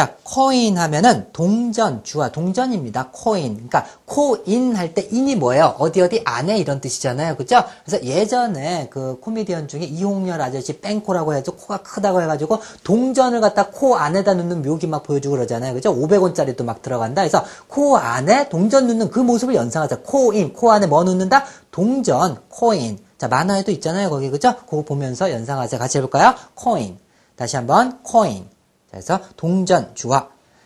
자, 코인 하면은 동전, 주화 동전입니다. 코인. 그러니까 코인 할 때 in이 뭐예요? 어디 어디 안에 이런 뜻이잖아요. 그죠? 그래서 예전에 그 코미디언 중에 이홍렬 아저씨 뺑코라고 해서 코가 크다고 해가지고 동전을 갖다 코 안에다 넣는 묘기 막 보여주고 그러잖아요. 그죠? 500원짜리도 막 들어간다. 그래서 코 안에 동전 넣는 그 모습을 연상하자. 코인. 코 안에 뭐 넣는다? 동전, 코인. 자, 만화에도 있잖아요. 거기. 그죠? 그거 보면서 연상하자. 같이 해볼까요? 코인. 다시 한번 코인. 자, 그래서 동전, 주어.